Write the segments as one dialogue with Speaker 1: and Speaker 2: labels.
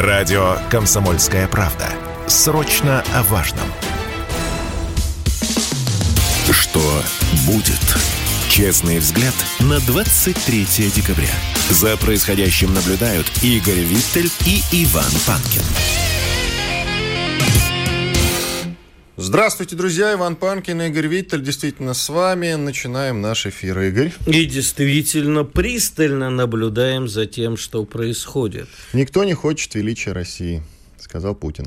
Speaker 1: Радио «Комсомольская правда». Срочно о важном. Что будет? Честный взгляд на 23 декабря. За происходящим наблюдают Игорь Виттель и Иван Панкин.
Speaker 2: Здравствуйте, друзья. Иван Панкин и Игорь Виттель действительно с вами. Начинаем наш эфир, Игорь.
Speaker 3: И действительно пристально наблюдаем за тем, что происходит.
Speaker 2: Никто не хочет величия России, сказал Путин.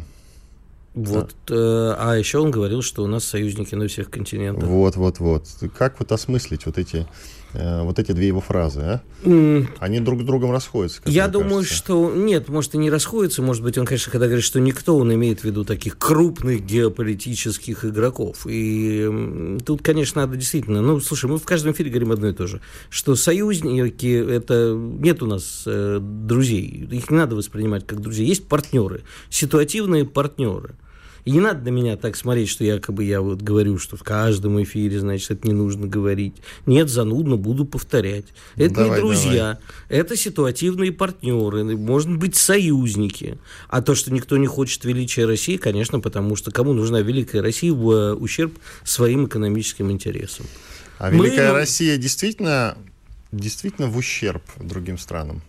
Speaker 3: Вот, да. э, а еще он говорил, что у нас союзники на всех континентах.
Speaker 2: Вот, вот, вот. Как вот осмыслить вот эти вот эти две его фразы, а? Mm. Они друг с другом расходятся.
Speaker 3: Я думаю, кажется. что нет, может и не расходятся, может быть, он, конечно, когда говорит, что никто, он имеет в виду таких крупных геополитических игроков. И тут, конечно, надо действительно, ну, слушай, мы в каждом эфире говорим одно и то же, что союзники, это нет у нас э, друзей, их не надо воспринимать как друзей, есть партнеры, ситуативные партнеры. И не надо на меня так смотреть, что якобы я вот говорю, что в каждом эфире, значит, это не нужно говорить. Нет, занудно, буду повторять. Это давай, не друзья, давай. это ситуативные партнеры, можно быть союзники. А то, что никто не хочет величия России, конечно, потому что кому нужна великая Россия в э, ущерб своим экономическим интересам.
Speaker 2: А великая Мы... Россия действительно, действительно в ущерб другим странам?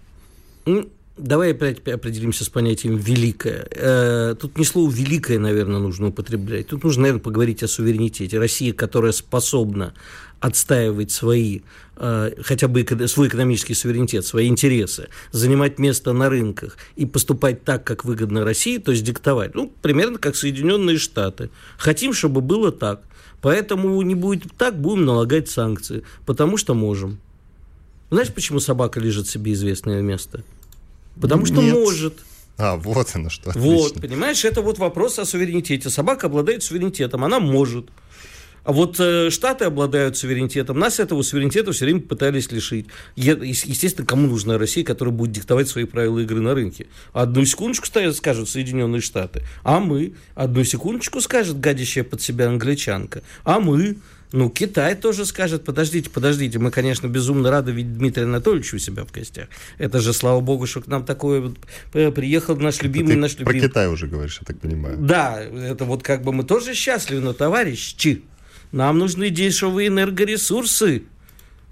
Speaker 3: Давай опять определимся с понятием «великое». Э, тут не слово «великое», наверное, нужно употреблять. Тут нужно, наверное, поговорить о суверенитете. Россия, которая способна отстаивать свои, э, хотя бы свой экономический суверенитет, свои интересы, занимать место на рынках и поступать так, как выгодно России, то есть диктовать. Ну, примерно как Соединенные Штаты. Хотим, чтобы было так. Поэтому не будет так, будем налагать санкции. Потому что можем. Знаешь, почему собака лежит себе известное место? Потому что Нет. может.
Speaker 2: А, вот оно что.
Speaker 3: Вот, Отлично. понимаешь, это вот вопрос о суверенитете. Собака обладает суверенитетом, она может. А вот э, Штаты обладают суверенитетом. Нас этого суверенитета все время пытались лишить. Е- естественно, кому нужна Россия, которая будет диктовать свои правила игры на рынке? Одну секундочку скажут Соединенные Штаты. А мы? Одну секундочку скажет гадящая под себя англичанка. А мы? Ну, Китай тоже скажет, подождите, подождите, мы, конечно, безумно рады видеть Дмитрия Анатольевича у себя в гостях. Это же, слава богу, что к нам такое вот э, приехал наш любимый,
Speaker 2: Ты
Speaker 3: наш любимый.
Speaker 2: Про Китай уже говоришь, я так понимаю.
Speaker 3: Да, это вот как бы мы тоже счастливы, но, товарищи, нам нужны дешевые энергоресурсы,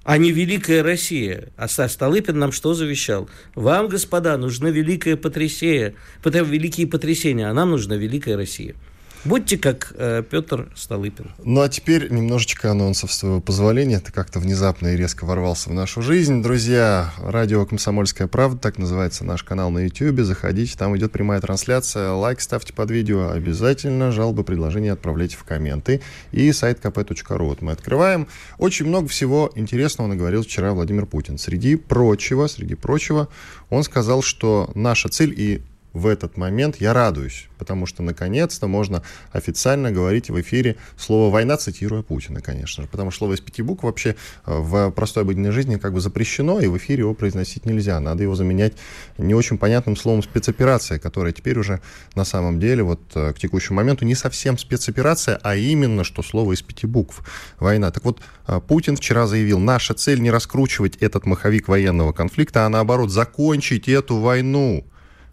Speaker 3: а не великая Россия. А Столыпин нам что завещал? Вам, господа, нужна великая потрясение, великие потрясения, а нам нужна великая Россия. Будьте как э, Петр Столыпин.
Speaker 2: Ну а теперь немножечко анонсов, с твоего позволения. Ты как-то внезапно и резко ворвался в нашу жизнь. Друзья, радио «Комсомольская правда», так называется наш канал на YouTube. Заходите, там идет прямая трансляция. Лайк ставьте под видео. Обязательно жалобы, предложения отправляйте в комменты. И сайт kp.ru. Вот мы открываем. Очень много всего интересного наговорил вчера Владимир Путин. Среди прочего, среди прочего, он сказал, что наша цель и в этот момент я радуюсь, потому что наконец-то можно официально говорить в эфире слово «война», цитируя Путина, конечно же. Потому что слово из пяти букв вообще э, в простой обыденной жизни как бы запрещено, и в эфире его произносить нельзя. Надо его заменять не очень понятным словом «спецоперация», которая теперь уже на самом деле вот э, к текущему моменту не совсем спецоперация, а именно что слово из пяти букв «война». Так вот, э, Путин вчера заявил, наша цель не раскручивать этот маховик военного конфликта, а наоборот закончить эту войну.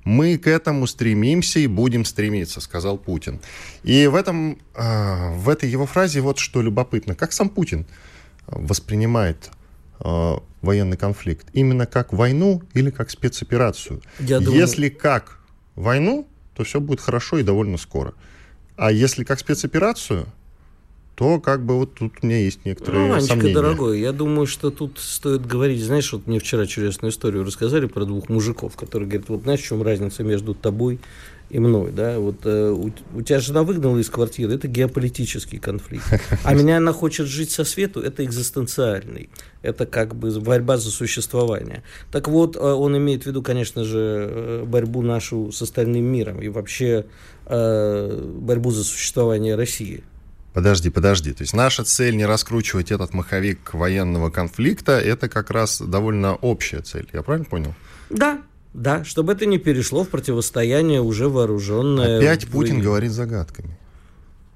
Speaker 2: Мы к этому стремимся и будем стремиться, сказал Путин. И в, этом, а, в этой его фразе вот что любопытно. Как сам Путин воспринимает а, военный конфликт? Именно как войну или как спецоперацию? Я думаю... Если как войну, то все будет хорошо и довольно скоро. А если как спецоперацию, то как бы вот тут у меня есть некоторые ну, Ванечка, сомнения.
Speaker 3: дорогой, я думаю, что тут стоит говорить, знаешь, вот мне вчера чудесную историю рассказали про двух мужиков, которые говорят, вот знаешь, в чем разница между тобой и мной, да, вот э, у, у тебя жена выгнала из квартиры, это геополитический конфликт, а меня она хочет жить со свету, это экзистенциальный, это как бы борьба за существование. Так вот, э, он имеет в виду, конечно же, э, борьбу нашу с остальным миром и вообще э, борьбу за существование России.
Speaker 2: Подожди, подожди. То есть наша цель не раскручивать этот маховик военного конфликта, это как раз довольно общая цель. Я правильно понял?
Speaker 3: Да, да, чтобы это не перешло в противостояние уже вооруженное.
Speaker 2: Опять Путин говорит загадками.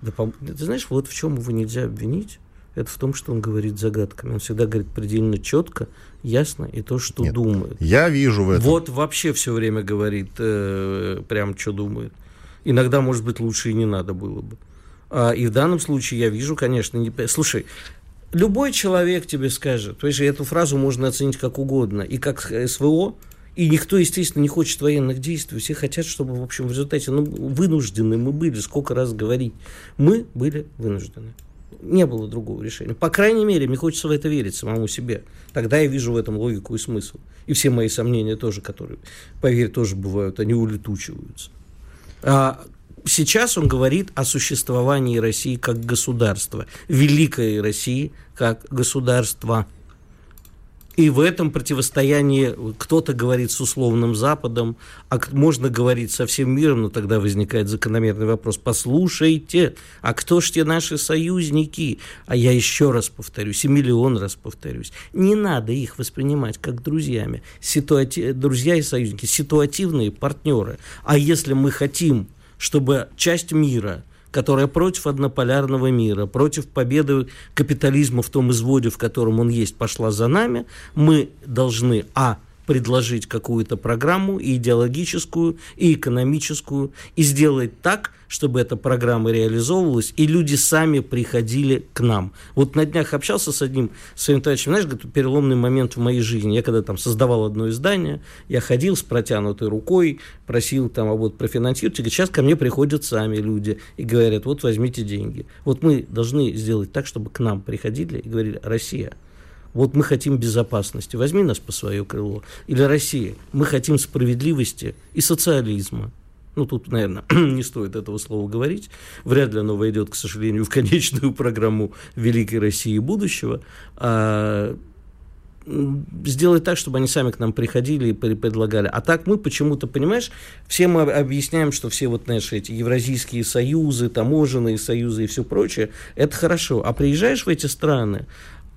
Speaker 3: Да, ты знаешь, вот в чем его нельзя обвинить. это в том, что он говорит загадками. Он всегда говорит предельно четко, ясно и то, что
Speaker 2: Нет,
Speaker 3: думает.
Speaker 2: Я вижу в этом.
Speaker 3: Вот вообще все время говорит э, прям, что думает. Иногда, может быть, лучше и не надо было бы. А, и в данном случае я вижу, конечно, не... Слушай, любой человек тебе скажет, то есть эту фразу можно оценить как угодно, и как СВО, и никто, естественно, не хочет военных действий. Все хотят, чтобы, в общем, в результате, ну, вынуждены мы были, сколько раз говорить. Мы были вынуждены. Не было другого решения. По крайней мере, мне хочется в это верить самому себе. Тогда я вижу в этом логику и смысл. И все мои сомнения тоже, которые, поверь, тоже бывают, они улетучиваются. А сейчас он говорит о существовании России как государства, великой России как государства. И в этом противостоянии кто-то говорит с условным Западом, а можно говорить со всем миром, но тогда возникает закономерный вопрос. Послушайте, а кто ж те наши союзники? А я еще раз повторюсь, и миллион раз повторюсь. Не надо их воспринимать как друзьями. Ситуати... Друзья и союзники, ситуативные партнеры. А если мы хотим, чтобы часть мира – которая против однополярного мира, против победы капитализма в том изводе, в котором он есть, пошла за нами, мы должны, а, предложить какую-то программу и идеологическую, и экономическую, и сделать так, чтобы эта программа реализовывалась, и люди сами приходили к нам. Вот на днях общался с одним своим товарищем, знаешь, говорит, переломный момент в моей жизни. Я когда там создавал одно издание, я ходил с протянутой рукой, просил там, а вот профинансировать, и сейчас ко мне приходят сами люди и говорят, вот возьмите деньги. Вот мы должны сделать так, чтобы к нам приходили и говорили, Россия, вот мы хотим безопасности, возьми нас по свое крыло. Или Россия, мы хотим справедливости и социализма. Ну, тут, наверное, не стоит этого слова говорить. Вряд ли оно войдет, к сожалению, в конечную программу Великой России будущего. А сделать так, чтобы они сами к нам приходили и предлагали. А так мы почему-то, понимаешь, все мы объясняем, что все вот, знаешь, эти евразийские союзы, таможенные союзы и все прочее, это хорошо. А приезжаешь в эти страны,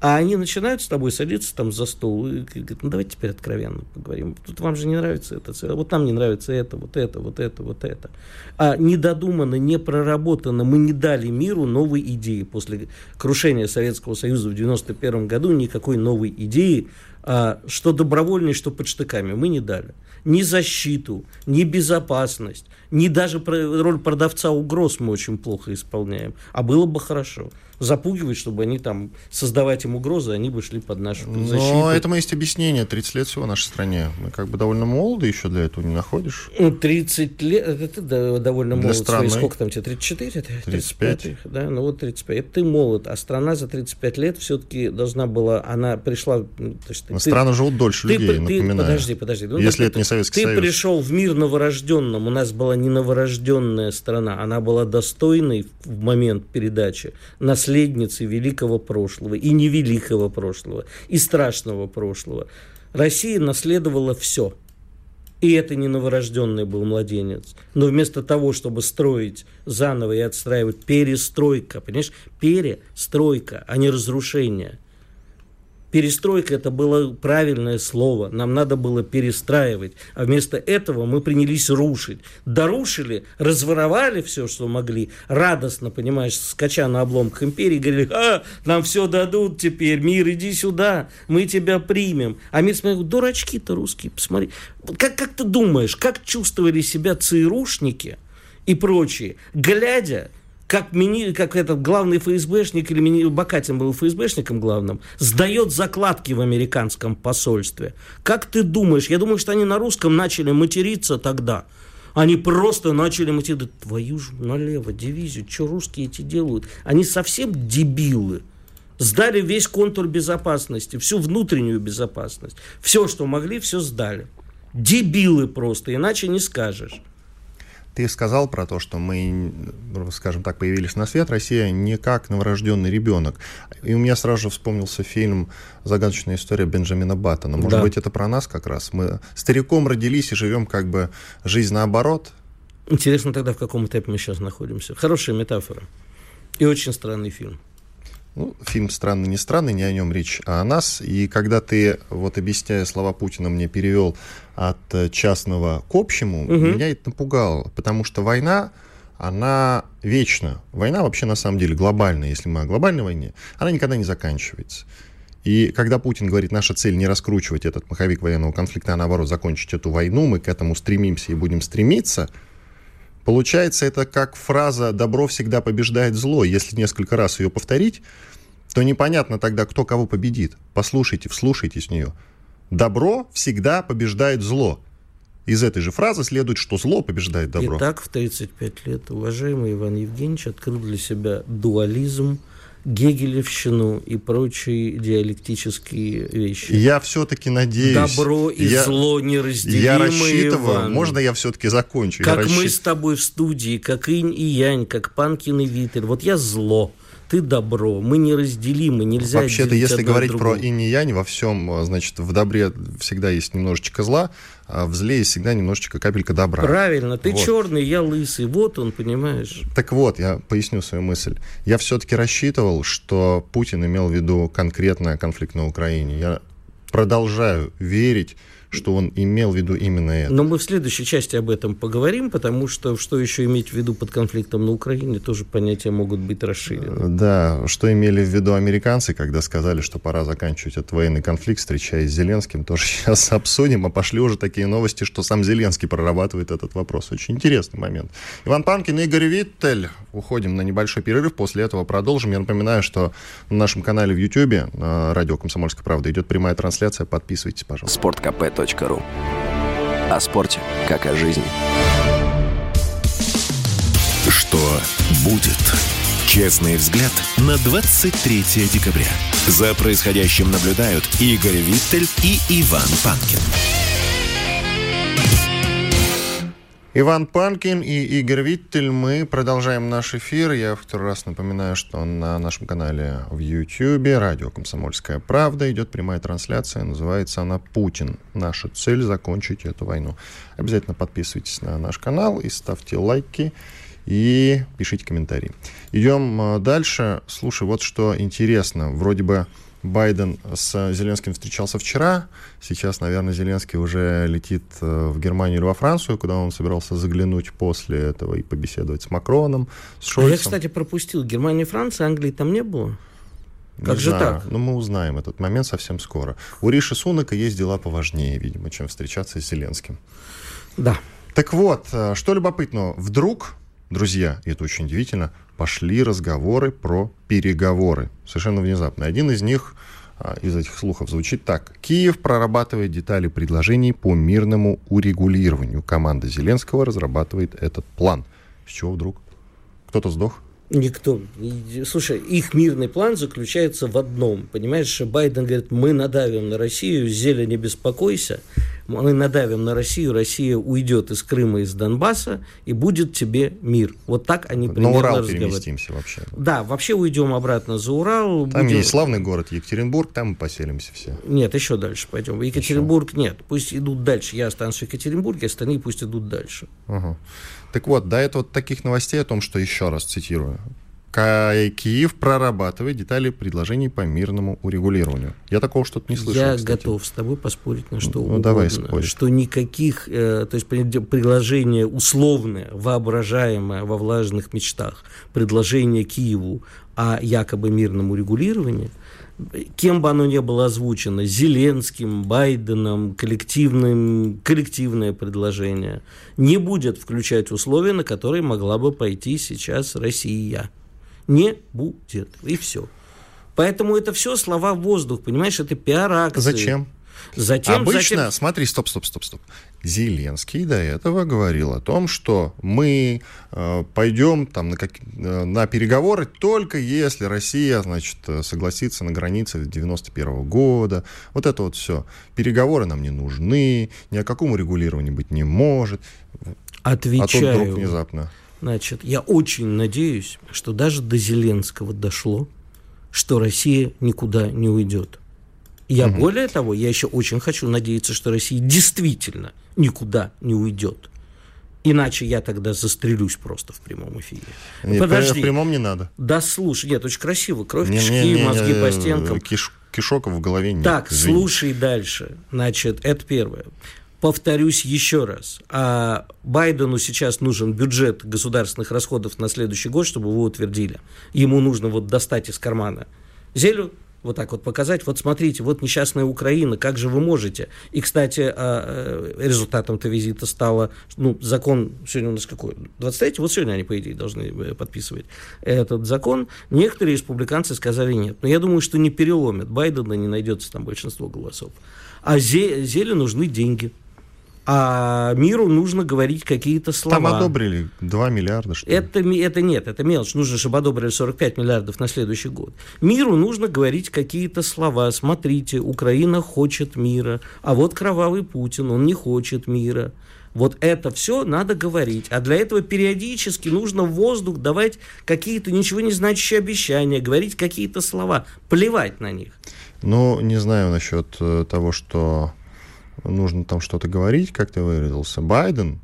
Speaker 3: а они начинают с тобой садиться там за стол и говорят, ну давайте теперь откровенно поговорим. Тут вам же не нравится это, вот нам не нравится это, вот это, вот это, вот это. А недодуманно, не проработано, мы не дали миру новой идеи. После крушения Советского Союза в 91 году никакой новой идеи, а, что добровольной, что под штыками, мы не дали. Ни защиту, ни безопасность, ни даже роль продавца угроз мы очень плохо исполняем. А было бы хорошо запугивать, чтобы они там, создавать им угрозы, они бы шли под нашу защиту.
Speaker 2: Но этому есть объяснение. 30 лет всего в нашей стране. Мы как бы довольно молоды еще для этого, не находишь?
Speaker 3: 30 ну, лет, это ты довольно молод. Страны... Сколько там тебе, 34?
Speaker 2: 35. 35.
Speaker 3: Да, ну вот 35. Это ты молод, а страна за 35 лет все-таки должна была, она пришла...
Speaker 2: То есть, ты, страны живут дольше ты, людей, ты, напоминаю.
Speaker 3: Подожди, подожди. Ну,
Speaker 2: Если это не Советский
Speaker 3: ты
Speaker 2: Союз.
Speaker 3: Ты пришел в мир новорожденным, у нас была не новорожденная страна, она была достойной в момент передачи, наследницей великой великого прошлого, и невеликого прошлого, и страшного прошлого. Россия наследовала все. И это не новорожденный был младенец. Но вместо того, чтобы строить заново и отстраивать, перестройка, понимаешь, перестройка, а не разрушение – Перестройка это было правильное слово. Нам надо было перестраивать. А вместо этого мы принялись рушить. Дорушили, разворовали все, что могли. Радостно, понимаешь, скача на обломках империи, говорили, а, нам все дадут теперь, мир, иди сюда, мы тебя примем. А мир смотрел, дурачки-то русские, посмотри. Как, как ты думаешь, как чувствовали себя ЦРУшники и прочие, глядя как, мини, как этот главный ФСБшник или мини, Бакатин был ФСБшником главным, сдает закладки в американском посольстве. Как ты думаешь? Я думаю, что они на русском начали материться тогда. Они просто начали материться. Твою ж налево дивизию, что русские эти делают? Они совсем дебилы. Сдали весь контур безопасности, всю внутреннюю безопасность. Все, что могли, все сдали. Дебилы просто, иначе не скажешь.
Speaker 2: Ты сказал про то, что мы, скажем так, появились на свет, Россия не как новорожденный ребенок. И у меня сразу же вспомнился фильм «Загадочная история Бенджамина Баттона». Может да. быть, это про нас как раз? Мы стариком родились и живем как бы жизнь наоборот?
Speaker 3: Интересно тогда, в каком этапе мы сейчас находимся. Хорошая метафора. И очень странный фильм.
Speaker 2: Ну, фильм «Странный, не странный», не о нем речь, а о нас. И когда ты, вот объясняя слова Путина, мне перевел от частного к общему, угу. меня это напугало, потому что война, она вечна. Война вообще на самом деле глобальная, если мы о глобальной войне, она никогда не заканчивается. И когда Путин говорит, наша цель не раскручивать этот маховик военного конфликта, а наоборот закончить эту войну, мы к этому стремимся и будем стремиться, получается это как фраза «добро всегда побеждает зло». Если несколько раз ее повторить, то непонятно тогда, кто кого победит. Послушайте, вслушайтесь в нее. Добро всегда побеждает зло. Из этой же фразы следует, что зло побеждает добро.
Speaker 3: Итак, в 35 лет уважаемый Иван Евгеньевич открыл для себя дуализм, гегелевщину и прочие диалектические вещи.
Speaker 2: Я все-таки надеюсь...
Speaker 3: Добро и
Speaker 2: я,
Speaker 3: зло неразделимые,
Speaker 2: Я рассчитываю,
Speaker 3: Иван.
Speaker 2: можно я все-таки закончу?
Speaker 3: Как
Speaker 2: я
Speaker 3: мы
Speaker 2: рассчит...
Speaker 3: с тобой в студии, как инь и янь, как Панкин и Виттель. Вот я зло, ты добро, мы неразделимы, нельзя
Speaker 2: Вообще-то, если говорить про
Speaker 3: другого.
Speaker 2: инь и янь, во всем, значит, в добре всегда есть немножечко зла, а в зле есть всегда немножечко капелька добра.
Speaker 3: Правильно, ты
Speaker 2: Вот.
Speaker 3: черный, я лысый. Вот он, понимаешь.
Speaker 2: Так вот, я поясню свою мысль. Я все-таки рассчитывал, что Путин имел в виду конкретно конфликт на Украине. Я продолжаю верить, что он имел в виду именно это.
Speaker 3: Но мы в следующей части об этом поговорим, потому что что еще иметь в виду под конфликтом на Украине, тоже понятия могут быть расширены.
Speaker 2: Да, что имели в виду американцы, когда сказали, что пора заканчивать этот военный конфликт, встречаясь с Зеленским, тоже сейчас обсудим. А пошли уже такие новости, что сам Зеленский прорабатывает этот вопрос. Очень интересный момент. Иван Панкин, Игорь Виттель. Уходим на небольшой перерыв, после этого продолжим. Я напоминаю, что на нашем канале в YouTube, на радио «Комсомольская правда», идет прямая трансляция. Подписывайтесь, пожалуйста.
Speaker 4: sportkp.ru О спорте, как о жизни.
Speaker 1: Что будет? Честный взгляд на 23 декабря. За происходящим наблюдают Игорь Виттель и Иван Панкин.
Speaker 2: Иван Панкин и Игорь Виттель. Мы продолжаем наш эфир. Я второй раз напоминаю, что на нашем канале в YouTube радио «Комсомольская правда» идет прямая трансляция. Называется она «Путин. Наша цель – закончить эту войну». Обязательно подписывайтесь на наш канал и ставьте лайки и пишите комментарии. Идем а, дальше. Слушай, вот что интересно. Вроде бы Байден с Зеленским встречался вчера. Сейчас, наверное, Зеленский уже летит э, в Германию или во Францию, куда он собирался заглянуть после этого и побеседовать с Макроном, с
Speaker 3: А
Speaker 2: Шольцем.
Speaker 3: я, кстати, пропустил. Германия, Франция, Англии там не было?
Speaker 2: Не
Speaker 3: как же
Speaker 2: знаю.
Speaker 3: так?
Speaker 2: Ну, мы узнаем этот момент совсем скоро. У Риши Сунака есть дела поважнее, видимо, чем встречаться с Зеленским.
Speaker 3: Да.
Speaker 2: Так вот, э, что любопытно, вдруг, друзья, и это очень удивительно, пошли разговоры про переговоры. Совершенно внезапно. Один из них а, из этих слухов звучит так. Киев прорабатывает детали предложений по мирному урегулированию. Команда Зеленского разрабатывает этот план. С чего вдруг? Кто-то сдох?
Speaker 3: Никто. Слушай, их мирный план заключается в одном. Понимаешь, Байден говорит, мы надавим на Россию, Зеля, не беспокойся. Мы надавим на Россию, Россия уйдет из Крыма, из Донбасса, и будет тебе мир. Вот так они
Speaker 2: На
Speaker 3: примерно
Speaker 2: Урал
Speaker 3: разговаривают.
Speaker 2: переместимся вообще.
Speaker 3: Да, вообще уйдем обратно за Урал.
Speaker 2: Там
Speaker 3: будем-
Speaker 2: есть славный город Екатеринбург, там мы поселимся все.
Speaker 3: Нет, еще дальше пойдем. Екатеринбург нет. Пусть идут дальше. Я останусь в Екатеринбурге, остальные пусть идут дальше.
Speaker 2: Ага. Так вот, до этого таких новостей о том, что еще раз цитирую. Киев прорабатывает детали предложений по мирному урегулированию. Я такого что-то не слышал.
Speaker 3: Я
Speaker 2: кстати.
Speaker 3: готов с тобой поспорить на что
Speaker 2: Ну,
Speaker 3: угодно.
Speaker 2: давай спорить.
Speaker 3: Что никаких, э, то есть предложение условное, воображаемое во влажных мечтах, предложение Киеву о якобы мирном урегулировании, кем бы оно ни было озвучено, Зеленским, Байденом, коллективным, коллективное предложение, не будет включать условия, на которые могла бы пойти сейчас Россия. Не будет. И все. Поэтому это все слова в воздух, понимаешь, это пиар-акции.
Speaker 2: Зачем?
Speaker 3: Затем,
Speaker 2: Обычно,
Speaker 3: затем-
Speaker 2: смотри, стоп, стоп, стоп, стоп. Зеленский до этого говорил о том, что мы э, пойдем там на, как- э, на переговоры только если Россия, значит, согласится на границе 91 года. Вот это вот все. Переговоры нам не нужны, ни о каком урегулировании быть не может. А тут
Speaker 3: отвечаю.
Speaker 2: вдруг внезапно.
Speaker 3: Значит, я очень надеюсь, что даже до Зеленского дошло, что Россия никуда не уйдет. Я более того, я еще очень хочу надеяться, что Россия действительно никуда не уйдет. Иначе я тогда застрелюсь просто в прямом эфире.
Speaker 2: Нет,
Speaker 3: Подожди.
Speaker 2: В прямом не надо.
Speaker 3: Да слушай, нет, очень красиво. Кровь,
Speaker 2: Не-
Speaker 3: кишки,
Speaker 2: не- не-
Speaker 3: мозги
Speaker 2: не,
Speaker 3: по стенкам.
Speaker 2: киш- кишок в голове нет.
Speaker 3: Так,
Speaker 2: извини.
Speaker 3: слушай дальше. Значит, это первое. Повторюсь еще раз, а Байдену сейчас нужен бюджет государственных расходов на следующий год, чтобы его утвердили. Ему нужно вот достать из кармана зелю, вот так вот показать, вот смотрите, вот несчастная Украина, как же вы можете? И, кстати, а, э, результатом-то визита стало, ну, закон, сегодня у нас какой, 23 вот сегодня они, по идее, должны э, подписывать этот закон. Некоторые республиканцы сказали нет. Но я думаю, что не переломят Байдена, не найдется там большинство голосов. А Зеле нужны деньги а миру нужно говорить какие-то слова.
Speaker 2: Там одобрили 2 миллиарда, что
Speaker 3: ли? Это, это нет, это мелочь. Нужно, чтобы одобрили 45 миллиардов на следующий год. Миру нужно говорить какие-то слова. Смотрите, Украина хочет мира, а вот кровавый Путин, он не хочет мира. Вот это все надо говорить. А для этого периодически нужно в воздух давать какие-то ничего не значащие обещания, говорить какие-то слова, плевать на них.
Speaker 2: Ну, не знаю насчет э, того, что нужно там что-то говорить, как ты выразился. Байден,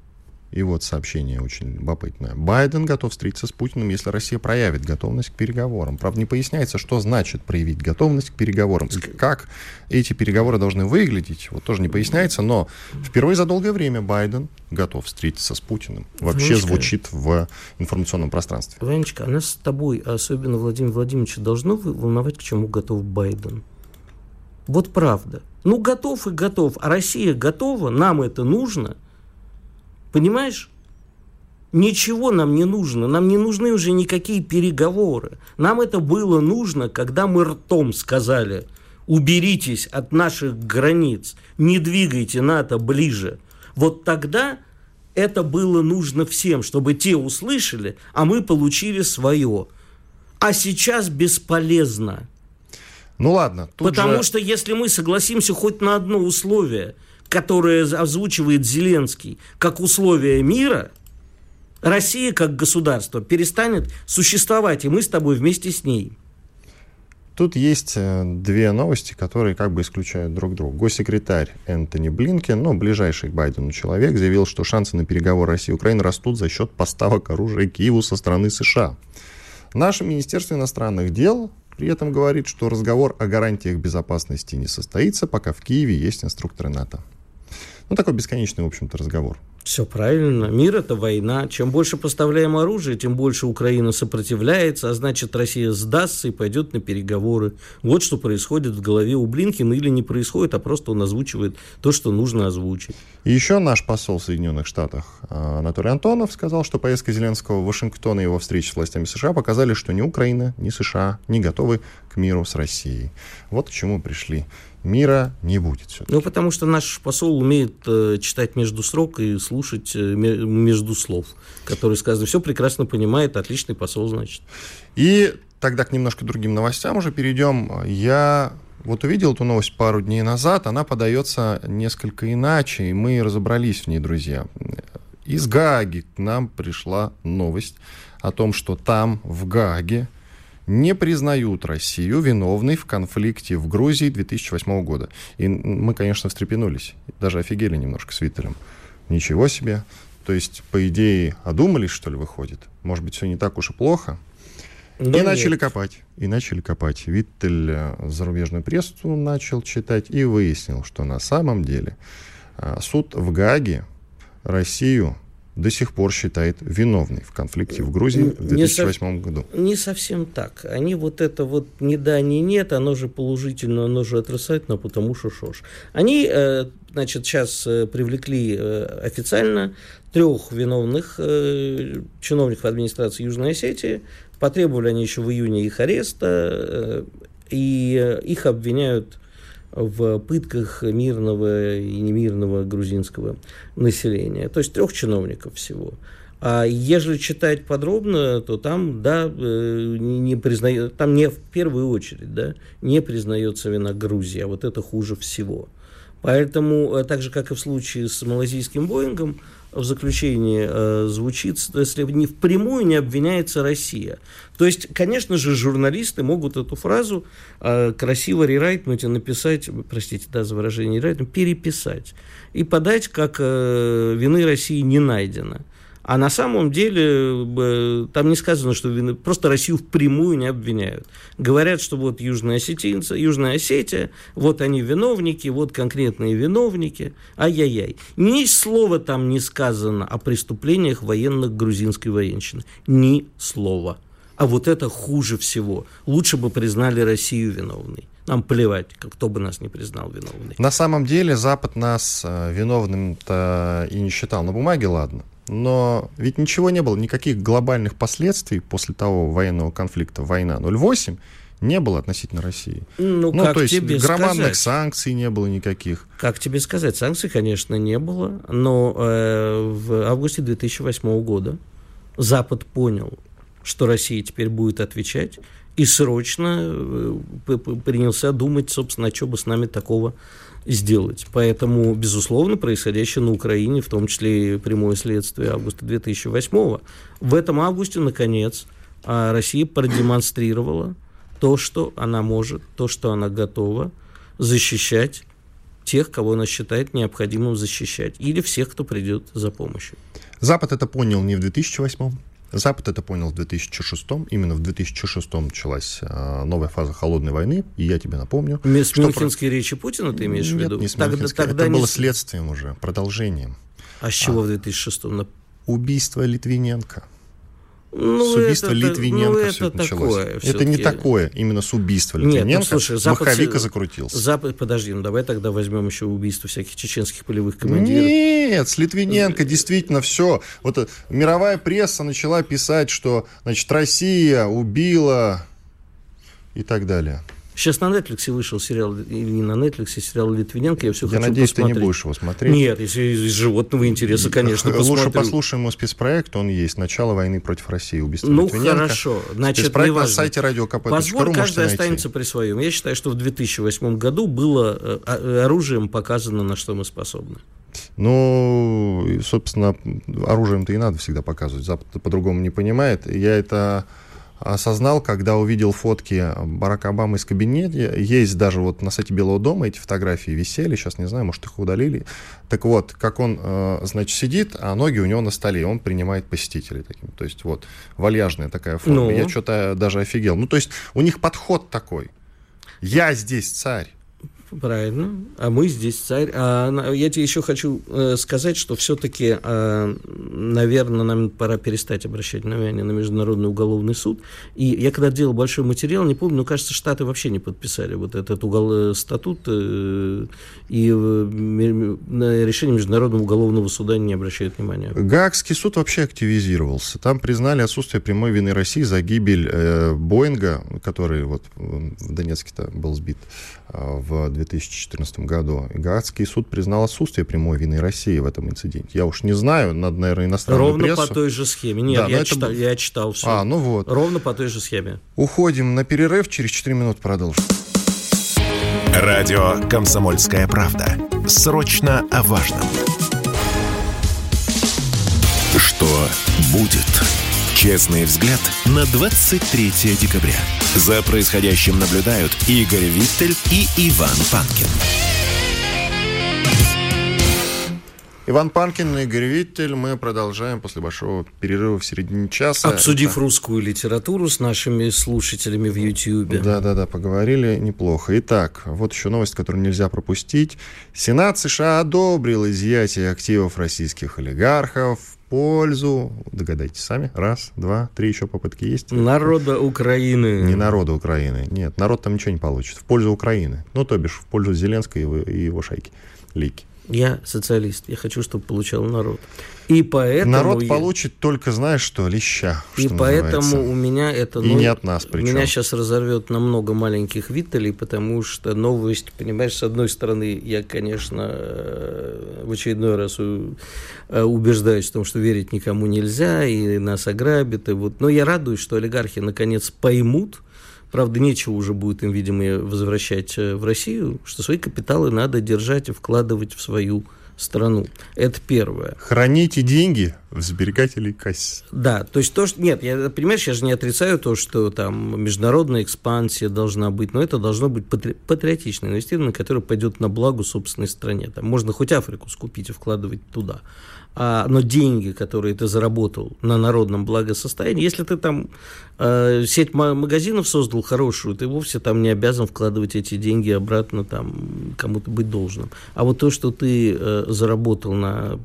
Speaker 2: и вот сообщение очень любопытное. Байден готов встретиться с Путиным, если Россия проявит готовность к переговорам. Правда, не поясняется, что значит проявить готовность к переговорам. Как эти переговоры должны выглядеть, вот тоже не поясняется, но впервые за долгое время Байден готов встретиться с Путиным. Вообще Ванечка, звучит в информационном пространстве.
Speaker 3: Ванечка, а нас с тобой, особенно Владимир Владимирович, должно волновать, к чему готов Байден? Вот правда. Ну, готов и готов. А Россия готова, нам это нужно. Понимаешь? Ничего нам не нужно. Нам не нужны уже никакие переговоры. Нам это было нужно, когда мы ртом сказали, уберитесь от наших границ, не двигайте НАТО ближе. Вот тогда это было нужно всем, чтобы те услышали, а мы получили свое. А сейчас бесполезно.
Speaker 2: Ну ладно.
Speaker 3: Потому
Speaker 2: же...
Speaker 3: что если мы согласимся хоть на одно условие, которое озвучивает Зеленский как условие мира, Россия как государство перестанет существовать, и мы с тобой вместе с ней.
Speaker 2: Тут есть э, две новости, которые как бы исключают друг друга. Госсекретарь Энтони Блинкен, ну, ближайший к Байдену человек, заявил, что шансы на переговоры России и Украины растут за счет поставок оружия Киеву со стороны США. Наше Министерство иностранных дел при этом говорит, что разговор о гарантиях безопасности не состоится, пока в Киеве есть инструкторы НАТО. Ну, такой бесконечный, в общем-то, разговор.
Speaker 3: Все правильно. Мир – это война. Чем больше поставляем оружие, тем больше Украина сопротивляется, а значит, Россия сдастся и пойдет на переговоры. Вот что происходит в голове у Блинкина или не происходит, а просто он озвучивает то, что нужно озвучить.
Speaker 2: Еще наш посол в Соединенных Штатах а, Анатолий Антонов сказал, что поездка Зеленского в Вашингтон и его встречи с властями США показали, что ни Украина, ни США не готовы к миру с Россией. Вот к чему пришли мира не будет.
Speaker 3: Все-таки. Ну, потому что наш посол умеет э, читать между строк и слушать э, между слов, которые сказаны. Все прекрасно понимает, отличный посол, значит.
Speaker 2: И тогда к немножко другим новостям уже перейдем. Я вот увидел эту новость пару дней назад, она подается несколько иначе, и мы разобрались в ней, друзья. Из Гааги к нам пришла новость о том, что там, в Гааге, не признают Россию виновной в конфликте в Грузии 2008 года. И мы, конечно, встрепенулись, даже офигели немножко с Виттелем. Ничего себе. То есть, по идее, одумались, что ли, выходит? Может быть, все не так уж и плохо? Да и нет. начали копать. И начали копать. Виттель э, зарубежную прессу начал читать и выяснил, что на самом деле э, суд в Гаге Россию до сих пор считает виновной в конфликте в Грузии в 2008
Speaker 3: не
Speaker 2: году.
Speaker 3: Не совсем так. Они вот это вот ни да, ни нет, оно же положительно, оно же отрицательно, потому что ж. Они, э, значит, сейчас э, привлекли э, официально трех виновных чиновников администрации Южной Осетии. Потребовали они еще в июне их ареста, и их обвиняют в пытках мирного и немирного грузинского населения. То есть трех чиновников всего. А ежели читать подробно, то там, да, э, не признает, там не в первую очередь, да, не признается вина Грузии, а вот это хуже всего. Поэтому, э, так же, как и в случае с малазийским Боингом, в заключении э, звучит, если не впрямую не обвиняется Россия. То есть, конечно же, журналисты могут эту фразу э, красиво рерайтнуть и написать, простите, да, за выражение рерайтнуть, переписать и подать, как э, вины России не найдено. А на самом деле там не сказано, что вины, просто Россию впрямую не обвиняют. Говорят, что вот южная осетинца, Южная Осетия, вот они виновники, вот конкретные виновники. Ай-яй-яй. Ни слова там не сказано о преступлениях военных грузинской военщины. Ни слова. А вот это хуже всего. Лучше бы признали Россию виновной. Нам плевать, кто бы нас не признал виновной.
Speaker 2: На самом деле Запад нас э, виновным-то и не считал. На бумаге, ладно. Но ведь ничего не было, никаких глобальных последствий после того военного конфликта, война 08, не было относительно России.
Speaker 3: Ну, ну как то есть тебе
Speaker 2: громадных
Speaker 3: сказать?
Speaker 2: санкций не было никаких.
Speaker 3: Как тебе сказать, санкций, конечно, не было, но э, в августе 2008 года Запад понял, что Россия теперь будет отвечать, и срочно э, принялся думать, собственно, что бы с нами такого сделать. Поэтому, безусловно, происходящее на Украине, в том числе и прямое следствие августа 2008 в этом августе, наконец, а, Россия продемонстрировала то, что она может, то, что она готова защищать тех, кого она считает необходимым защищать, или всех, кто придет за помощью.
Speaker 2: Запад это понял не в 2008 Запад это понял в 2006 Именно в 2006 началась э, новая фаза холодной войны. И я тебе напомню...
Speaker 3: С что Мюнхенской про... речи Путина ты имеешь
Speaker 2: Нет,
Speaker 3: в виду?
Speaker 2: не с тогда, тогда это не... было следствием уже, продолжением.
Speaker 3: А с чего а, в 2006
Speaker 2: Убийство Литвиненко. Ну, с убийства это, Литвиненко ну, все это началось. Такое, это не такое, именно с убийства Литвиненко. Нет, ну, слушай, Запад, Маховика закрутился.
Speaker 3: Запад, подожди, ну давай тогда возьмем еще убийство всяких чеченских полевых командиров.
Speaker 2: Нет, с Литвиненко действительно все. Вот э, мировая пресса начала писать, что, значит, Россия убила и так далее.
Speaker 3: Сейчас на Netflix вышел сериал, или не на Netflix, сериал Литвиненко, я все
Speaker 2: я
Speaker 3: хочу
Speaker 2: надеюсь,
Speaker 3: посмотреть.
Speaker 2: ты не будешь его смотреть.
Speaker 3: Нет, если из животного интереса, конечно,
Speaker 2: Лучше
Speaker 3: посмотрю.
Speaker 2: послушаем его спецпроект, он есть, «Начало войны против России», убийство
Speaker 3: Ну,
Speaker 2: Литвиненко.
Speaker 3: хорошо, значит,
Speaker 2: Спецпроект на сайте radiokp.ru
Speaker 3: Позволь, каждый останется при своем. Я считаю, что в 2008 году было э, оружием показано, на что мы способны.
Speaker 2: Ну, собственно, оружием-то и надо всегда показывать. Запад по-другому не понимает. Я это осознал, когда увидел фотки Барака Обамы из кабинета. Есть даже вот на сайте Белого дома эти фотографии висели, сейчас не знаю, может их удалили. Так вот, как он, э, значит, сидит, а ноги у него на столе, он принимает посетителей таким. То есть вот вальяжная такая форма. Ну. Я что-то даже офигел. Ну, то есть у них подход такой. Я здесь царь.
Speaker 3: Правильно. А мы здесь царь. А я тебе еще хочу э, сказать, что все-таки, э, наверное, нам пора перестать обращать внимание на Международный уголовный суд. И я когда делал большой материал, не помню, но кажется, Штаты вообще не подписали вот этот угол... Э, статут э, и э, на решение Международного уголовного суда не обращают внимания.
Speaker 2: Гаагский суд вообще активизировался. Там признали отсутствие прямой вины России за гибель э, Боинга, который вот в Донецке-то был сбит э, в 2014 году. И Гаагский суд признал отсутствие прямой вины России в этом инциденте. Я уж не знаю, надо, наверное, иностранную
Speaker 3: Ровно
Speaker 2: прессу.
Speaker 3: по той же схеме. Нет, да, я, читал, был... я читал все.
Speaker 2: А, ну вот.
Speaker 3: Ровно по той же схеме.
Speaker 2: Уходим на перерыв, через 4 минуты продолжим.
Speaker 1: Радио «Комсомольская правда». Срочно о важном. Что будет? Честный взгляд на 23 декабря. За происходящим наблюдают Игорь Виттель и Иван Панкин.
Speaker 2: Иван Панкин, Игорь Виттель. Мы продолжаем после большого перерыва в середине часа.
Speaker 3: Обсудив Это... русскую литературу с нашими слушателями в Ютьюбе.
Speaker 2: Да-да-да, поговорили неплохо. Итак, вот еще новость, которую нельзя пропустить. Сенат США одобрил изъятие активов российских олигархов пользу, догадайтесь сами, раз, два, три еще попытки есть.
Speaker 3: Народа Украины.
Speaker 2: Не народа Украины, нет, народ там ничего не получит, в пользу Украины, ну, то бишь, в пользу Зеленской и его, и его шайки, лики.
Speaker 3: Я социалист, я хочу, чтобы получал народ. И поэтому
Speaker 2: народ
Speaker 3: я...
Speaker 2: получит только, знаешь что, леща.
Speaker 3: И
Speaker 2: что
Speaker 3: поэтому
Speaker 2: называется.
Speaker 3: у меня это...
Speaker 2: И ну, не от нас причем.
Speaker 3: Меня сейчас разорвет на много маленьких виттелей, потому что новость, понимаешь, с одной стороны, я, конечно, э, в очередной раз э, убеждаюсь в том, что верить никому нельзя, и нас ограбят, и вот... но я радуюсь, что олигархи наконец поймут, Правда, нечего уже будет им, видимо, возвращать э, в Россию, что свои капиталы надо держать и вкладывать в свою страну. Это первое.
Speaker 2: Храните деньги в сберегательной кассе.
Speaker 3: Да, то есть то, что... Нет, я, понимаешь, я же не отрицаю то, что там международная экспансия должна быть, но это должно быть патри... патриотичное инвестирование, которое пойдет на благо собственной стране. Там можно хоть Африку скупить и вкладывать туда. А, но деньги, которые ты заработал на народном благосостоянии, если ты там э, сеть магазинов создал хорошую, ты вовсе там не обязан вкладывать эти деньги обратно там кому-то быть должным. А вот то, что ты э, заработал на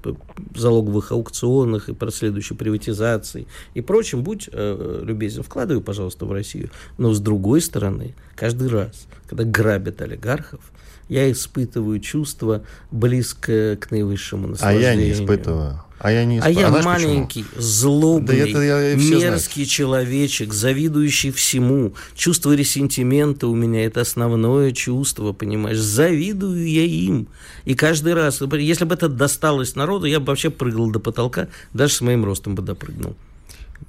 Speaker 3: залоговых аукционах и последующей приватизации и прочем, будь э, любезен, вкладывай, пожалуйста, в Россию. Но с другой стороны, каждый раз, когда грабят олигархов, я испытываю чувство близкое к наивысшему наслаждению.
Speaker 2: А я не испытываю. А я не
Speaker 3: исп... А я а маленький, почему? злобный, да это я, я мерзкий знаю. человечек, завидующий всему. Чувство ресентимента у меня – это основное чувство, понимаешь? Завидую я им. И каждый раз, если бы это досталось народу, я бы вообще прыгал до потолка, даже с моим ростом бы допрыгнул.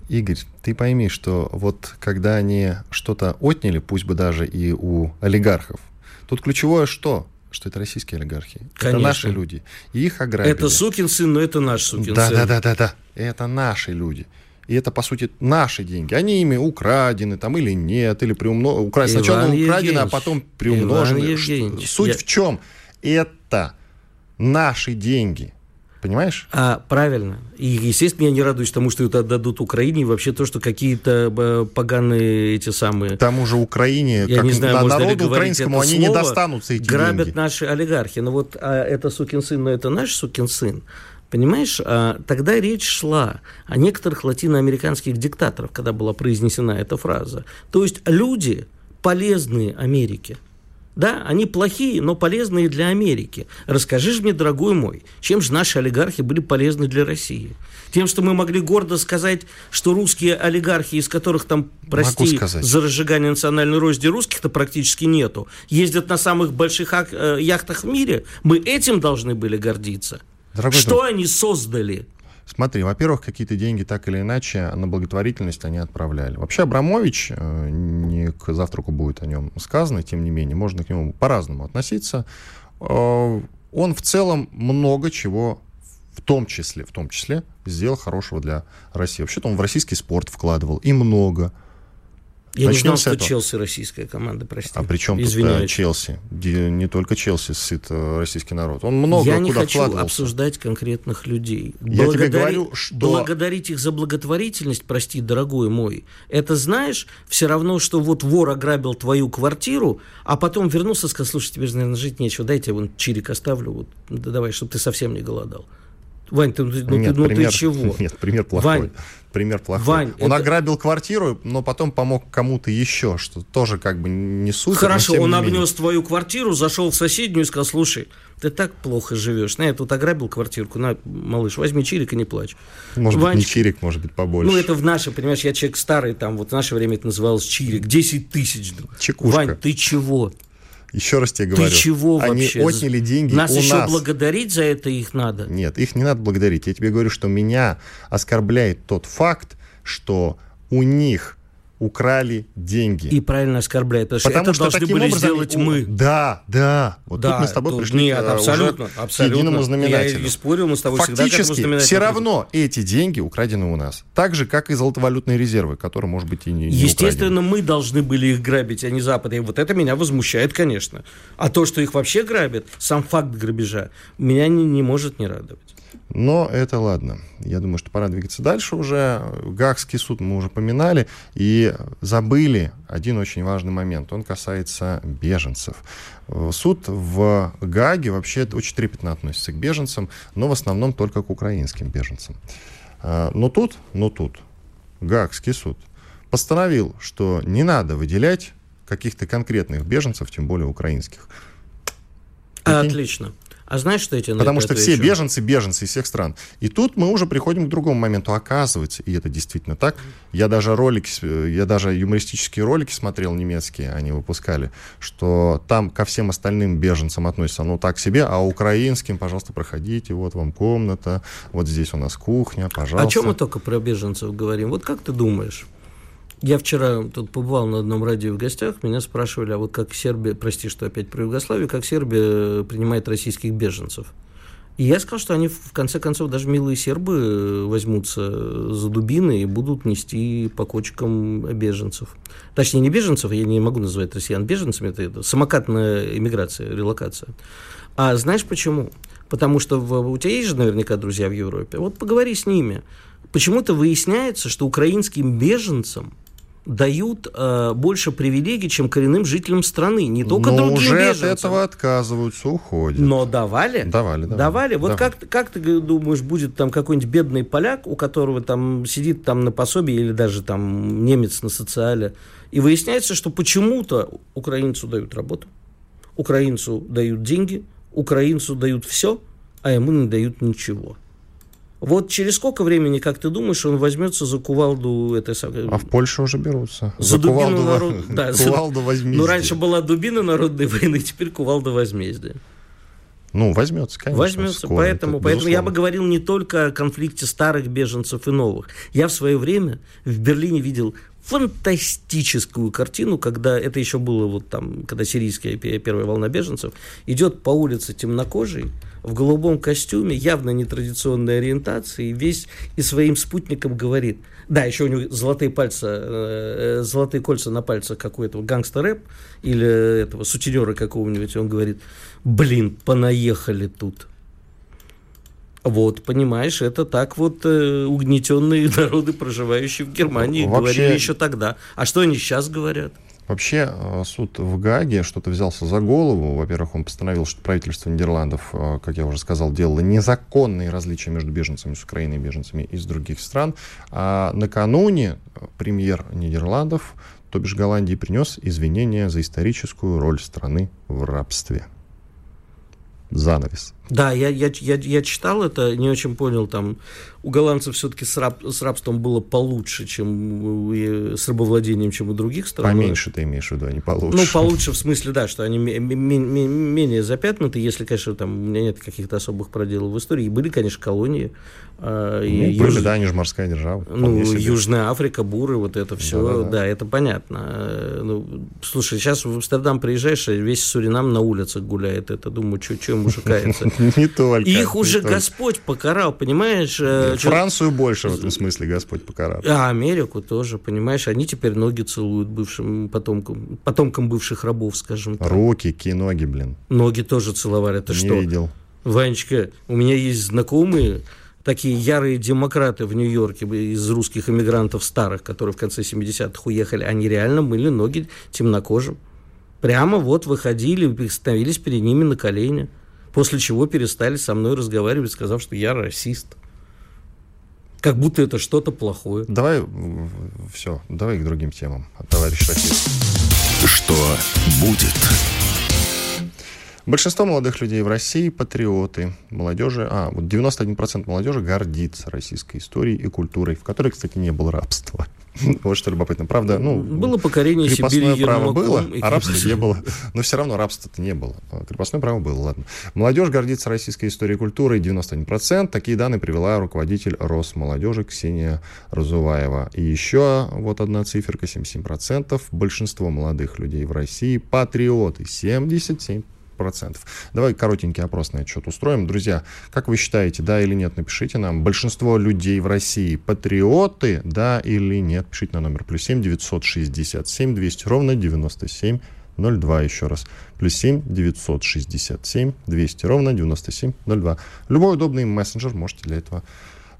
Speaker 2: Игорь, ты пойми, что вот когда они что-то отняли, пусть бы даже и у олигархов, Тут ключевое что? Что это российские олигархи. Конечно. Это наши люди. И их ограбили.
Speaker 3: Это сукин сын, но это наш сукин
Speaker 2: да,
Speaker 3: сын.
Speaker 2: Да, да, да, да. Это наши люди. И это, по сути, наши деньги. Они ими украдены там или нет, или приумножены. Укра... Сначала украдены, а потом приумножены. Суть я... в чем? Это наши деньги. Понимаешь?
Speaker 3: А, правильно. И, естественно, я не радуюсь тому, что это отдадут Украине, и вообще то, что какие-то э, поганые эти самые...
Speaker 2: К тому же Украине,
Speaker 3: я как не знаю,
Speaker 2: на народу украинскому, они слово, не достанутся эти
Speaker 3: грабят
Speaker 2: деньги.
Speaker 3: наши олигархи. Ну вот а это сукин сын, но это наш сукин сын. Понимаешь, а, тогда речь шла о некоторых латиноамериканских диктаторах, когда была произнесена эта фраза. То есть люди полезные Америке – да, они плохие, но полезные для Америки. Расскажи же мне, дорогой мой, чем же наши олигархи были полезны для России? Тем, что мы могли гордо сказать, что русские олигархи, из которых там, прости, за разжигание национальной розни русских-то практически нету, ездят на самых больших э, яхтах в мире, мы этим должны были гордиться. Дорогой что друг, они создали?
Speaker 2: Смотри, во-первых, какие-то деньги так или иначе на благотворительность они отправляли. Вообще Абрамович, э, не к завтраку будет о нем сказано, тем не менее, можно к нему по-разному относиться. Э, он в целом много чего в том числе, в том числе сделал хорошего для России. Вообще-то он в российский спорт вкладывал и много.
Speaker 3: Я Начнем не знал, что этого. Челси российская команда, прости.
Speaker 2: А при чем Извиняюсь. тут Челси? Не только Челси сыт э, российский народ. Он много
Speaker 3: Я
Speaker 2: не
Speaker 3: хочу обсуждать конкретных людей.
Speaker 2: Я Благодари... тебе говорю, что...
Speaker 3: Благодарить их за благотворительность, прости, дорогой мой, это, знаешь, все равно, что вот вор ограбил твою квартиру, а потом вернулся и сказал, слушай, тебе же, наверное, жить нечего, дайте я вон чирик оставлю, вот, да давай, чтобы ты совсем не голодал. Вань, ты, ну, нет,
Speaker 2: ну пример,
Speaker 3: ты чего?
Speaker 2: Нет, пример плохой. Вань, пример плохой. Вань, он это... ограбил квартиру, но потом помог кому-то еще, что тоже как бы не суть.
Speaker 3: Хорошо, он обнес твою квартиру, зашел в соседнюю и сказал, слушай, ты так плохо живешь. На, я тут ограбил квартирку, на, малыш, возьми чирик и не плачь.
Speaker 2: Может Ванечка, быть, не чирик, может быть, побольше.
Speaker 3: Ну, это в наше, понимаешь, я человек старый, там, вот в наше время это называлось чирик. 10 тысяч.
Speaker 2: Чекушка.
Speaker 3: Вань, ты чего?
Speaker 2: Еще раз тебе говорю.
Speaker 3: Ты чего
Speaker 2: они
Speaker 3: вообще?
Speaker 2: отняли деньги
Speaker 3: нас
Speaker 2: у
Speaker 3: еще
Speaker 2: нас.
Speaker 3: благодарить за это их надо?
Speaker 2: Нет, их не надо благодарить. Я тебе говорю, что меня оскорбляет тот факт, что у них украли деньги.
Speaker 3: И правильно оскорбляет, потому, потому что это что должны были образом, сделать мы.
Speaker 2: Да, да. Вот да, тут мы с тобой пришли
Speaker 3: нет, э, абсолютно, уже абсолютно.
Speaker 2: к единому знаменателю.
Speaker 3: Я не спорил, мы с тобой
Speaker 2: Фактически, всегда все равно эти деньги украдены у нас. Так же, как и золотовалютные резервы, которые, может быть, и не, не
Speaker 3: Естественно,
Speaker 2: украдены.
Speaker 3: мы должны были их грабить, а не Запад. И вот это меня возмущает, конечно. А то, что их вообще грабят, сам факт грабежа, меня не, не может не радовать.
Speaker 2: Но это ладно. Я думаю, что пора двигаться дальше уже. Гагский суд мы уже поминали. И забыли один очень важный момент. Он касается беженцев. Суд в Гаге вообще очень трепетно относится к беженцам, но в основном только к украинским беженцам. А, но тут, но тут Гагский суд постановил, что не надо выделять каких-то конкретных беженцев, тем более украинских.
Speaker 3: Отлично. А знаешь, что я тебе
Speaker 2: Потому что все беженцы, беженцы из всех стран. И тут мы уже приходим к другому моменту. Оказывается, и это действительно так, я даже ролики, я даже юмористические ролики смотрел немецкие, они выпускали, что там ко всем остальным беженцам относятся, ну, так себе, а украинским, пожалуйста, проходите, вот вам комната, вот здесь у нас кухня, пожалуйста.
Speaker 3: О чем мы только про беженцев говорим? Вот как ты думаешь? Я вчера тут побывал на одном радио в гостях, меня спрашивали, а вот как Сербия, прости, что опять про Югославию, как Сербия принимает российских беженцев. И я сказал, что они, в конце концов, даже милые сербы возьмутся за дубины и будут нести по кочкам беженцев. Точнее, не беженцев, я не могу называть россиян беженцами, это, это самокатная иммиграция, релокация. А знаешь почему? Потому что в, у тебя есть же наверняка друзья в Европе. Вот поговори с ними. Почему-то выясняется, что украинским беженцам дают э, больше привилегий, чем коренным жителям страны. Не только
Speaker 2: Но
Speaker 3: другим
Speaker 2: уже
Speaker 3: беженцам.
Speaker 2: от этого отказываются, уходят.
Speaker 3: Но давали?
Speaker 2: Давали, давали.
Speaker 3: Давали. Вот
Speaker 2: Давали.
Speaker 3: Как, как ты думаешь, будет там какой-нибудь бедный поляк, у которого там сидит там на пособии или даже там немец на социале, и выясняется, что почему-то украинцу дают работу, украинцу дают деньги, украинцу дают все, а ему не дают ничего. Вот через сколько времени, как ты думаешь, он возьмется за кувалду этой самой...
Speaker 2: А в Польше уже берутся.
Speaker 3: За дубину народ...
Speaker 2: да, кувалду возьмизди.
Speaker 3: Ну, раньше была дубина народной войны, теперь кувалда возмездия.
Speaker 2: Ну, возьмется, конечно.
Speaker 3: Возьмется,
Speaker 2: скоро,
Speaker 3: поэтому,
Speaker 2: это
Speaker 3: поэтому я бы говорил не только о конфликте старых беженцев и новых. Я в свое время в Берлине видел фантастическую картину, когда это еще было вот там, когда сирийская пе- первая волна беженцев, идет по улице темнокожий, в голубом костюме, явно нетрадиционной ориентации, весь и своим спутникам говорит. Да, еще у него золотые пальцы, э, золотые кольца на пальцах какой-то гангстер-рэп или этого сутенера какого-нибудь, он говорит, блин, понаехали тут. Вот, понимаешь, это так вот э, угнетенные народы, проживающие в Германии,
Speaker 2: Вообще-
Speaker 3: говорили еще тогда. А что они сейчас говорят?
Speaker 2: Вообще, э, суд в Гаге что-то взялся за голову. Во-первых, он постановил, что правительство Нидерландов, э, как я уже сказал, делало незаконные различия между беженцами с Украины и беженцами из других стран. А накануне э, премьер Нидерландов, то бишь Голландии, принес извинения за историческую роль страны в рабстве. Занавес.
Speaker 3: Да, я, я, я, я читал это, не очень понял, там у голландцев все-таки с, раб, с рабством было получше, чем и с рабовладением, чем у других стран.
Speaker 2: Поменьше ты имеешь в виду, а не получше.
Speaker 3: Ну, получше в смысле, да, что они ме- ме- ме- менее запятнуты, если, конечно, там у меня нет каких-то особых проделов в истории. И были, конечно, колонии. а, и
Speaker 2: Ну, были,
Speaker 3: юж-
Speaker 2: да, они же морская держава.
Speaker 3: Ну. Южная Африка, буры, вот это все,
Speaker 2: Да-да-да.
Speaker 3: да, это понятно. Э, Ну, слушай, сейчас в Амстердам приезжаешь, и весь Суринам на улицах гуляет. Это, думаю, что ему же кается.
Speaker 2: Не только.
Speaker 3: Их
Speaker 2: не
Speaker 3: уже
Speaker 2: только.
Speaker 3: Господь покарал, понимаешь? э, чё-
Speaker 2: Францию больше в этом смысле Господь покарал.
Speaker 3: А Америку тоже, понимаешь? Они теперь ноги целуют бывшим потомкам, потомкам бывших рабов, скажем так.
Speaker 2: Руки, ноги, блин.
Speaker 3: Ноги тоже целовали. Это
Speaker 2: не
Speaker 3: что?
Speaker 2: видел.
Speaker 3: Ванечка, у меня есть знакомые, такие ярые демократы в Нью-Йорке из русских иммигрантов старых, которые в конце 70-х уехали, они реально мыли ноги темнокожим. Прямо вот выходили становились перед ними на колени. После чего перестали со мной разговаривать, сказав, что я расист. Как будто это что-то плохое.
Speaker 2: Давай, все, давай к другим темам, товарищ расист.
Speaker 1: Что будет?
Speaker 2: Большинство молодых людей в России патриоты. Молодежи, а, вот 91% молодежи гордится российской историей и культурой, в которой, кстати, не было рабства. Вот что любопытно. Правда, ну...
Speaker 3: Было покорение Сибири
Speaker 2: право было, а рабства не было. Но все равно рабства-то не было. А Крепостное право было, ладно. Молодежь гордится российской историей и культурой 91%. Такие данные привела руководитель Росмолодежи Ксения Разуваева. И еще вот одна циферка, 77%. Большинство молодых людей в России патриоты. 77%. Давай коротенький опрос на этот счет устроим. Друзья, как вы считаете, да или нет, напишите нам. Большинство людей в России патриоты, да или нет? Пишите на номер плюс 7 967 200 ровно 97 02 еще раз. Плюс 7 967 200 ровно 97 02. Любой удобный мессенджер можете для этого